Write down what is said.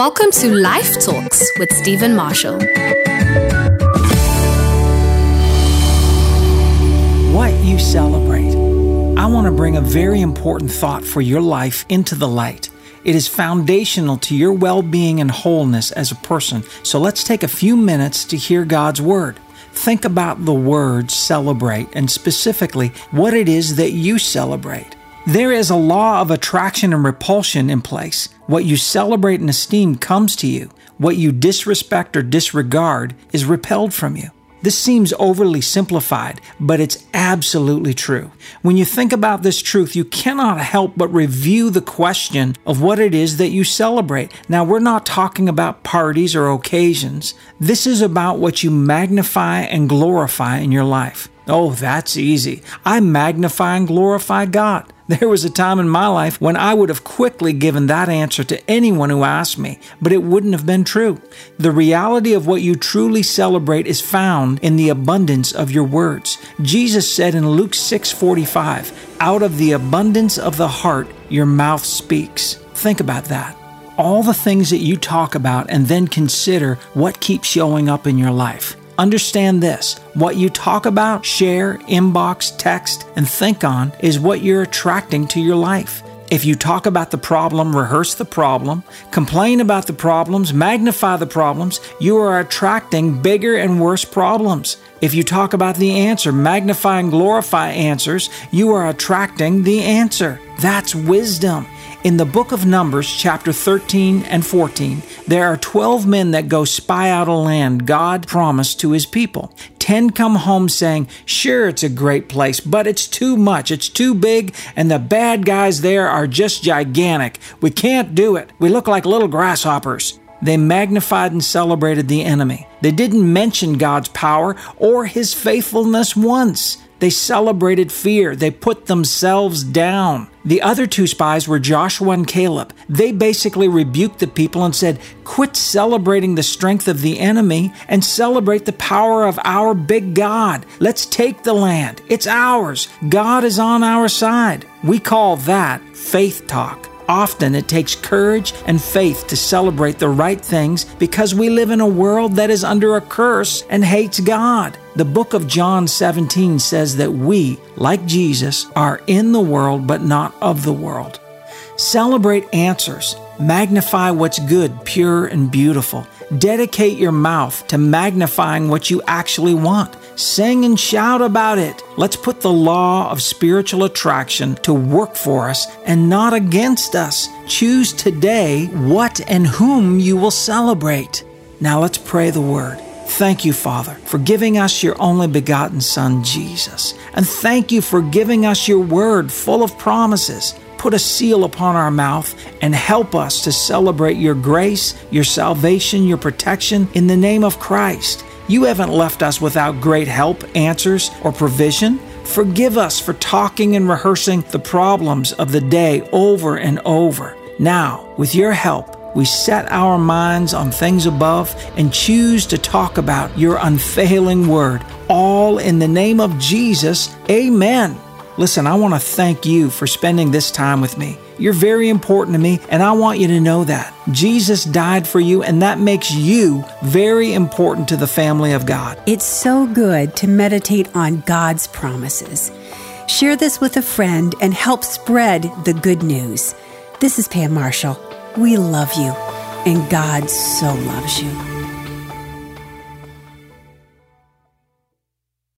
Welcome to Life Talks with Stephen Marshall. What you celebrate. I want to bring a very important thought for your life into the light. It is foundational to your well being and wholeness as a person. So let's take a few minutes to hear God's Word. Think about the word celebrate and specifically what it is that you celebrate. There is a law of attraction and repulsion in place. What you celebrate and esteem comes to you. What you disrespect or disregard is repelled from you. This seems overly simplified, but it's absolutely true. When you think about this truth, you cannot help but review the question of what it is that you celebrate. Now, we're not talking about parties or occasions. This is about what you magnify and glorify in your life. Oh, that's easy. I magnify and glorify God. There was a time in my life when I would have quickly given that answer to anyone who asked me, but it wouldn't have been true. The reality of what you truly celebrate is found in the abundance of your words. Jesus said in Luke 6:45, "Out of the abundance of the heart your mouth speaks." Think about that all the things that you talk about and then consider what keeps showing up in your life. Understand this what you talk about, share, inbox, text, and think on is what you're attracting to your life. If you talk about the problem, rehearse the problem, complain about the problems, magnify the problems, you are attracting bigger and worse problems. If you talk about the answer, magnify and glorify answers, you are attracting the answer. That's wisdom. In the book of Numbers, chapter 13 and 14, there are 12 men that go spy out a land God promised to his people. 10 come home saying, Sure, it's a great place, but it's too much. It's too big, and the bad guys there are just gigantic. We can't do it. We look like little grasshoppers. They magnified and celebrated the enemy. They didn't mention God's power or his faithfulness once. They celebrated fear. They put themselves down. The other two spies were Joshua and Caleb. They basically rebuked the people and said, Quit celebrating the strength of the enemy and celebrate the power of our big God. Let's take the land. It's ours. God is on our side. We call that faith talk. Often it takes courage and faith to celebrate the right things because we live in a world that is under a curse and hates God. The book of John 17 says that we, like Jesus, are in the world but not of the world. Celebrate answers. Magnify what's good, pure, and beautiful. Dedicate your mouth to magnifying what you actually want. Sing and shout about it. Let's put the law of spiritual attraction to work for us and not against us. Choose today what and whom you will celebrate. Now let's pray the word. Thank you, Father, for giving us your only begotten Son, Jesus. And thank you for giving us your word full of promises. Put a seal upon our mouth and help us to celebrate your grace, your salvation, your protection in the name of Christ. You haven't left us without great help, answers, or provision. Forgive us for talking and rehearsing the problems of the day over and over. Now, with your help, we set our minds on things above and choose to talk about your unfailing word, all in the name of Jesus. Amen. Listen, I want to thank you for spending this time with me. You're very important to me, and I want you to know that. Jesus died for you, and that makes you very important to the family of God. It's so good to meditate on God's promises. Share this with a friend and help spread the good news. This is Pam Marshall. We love you, and God so loves you.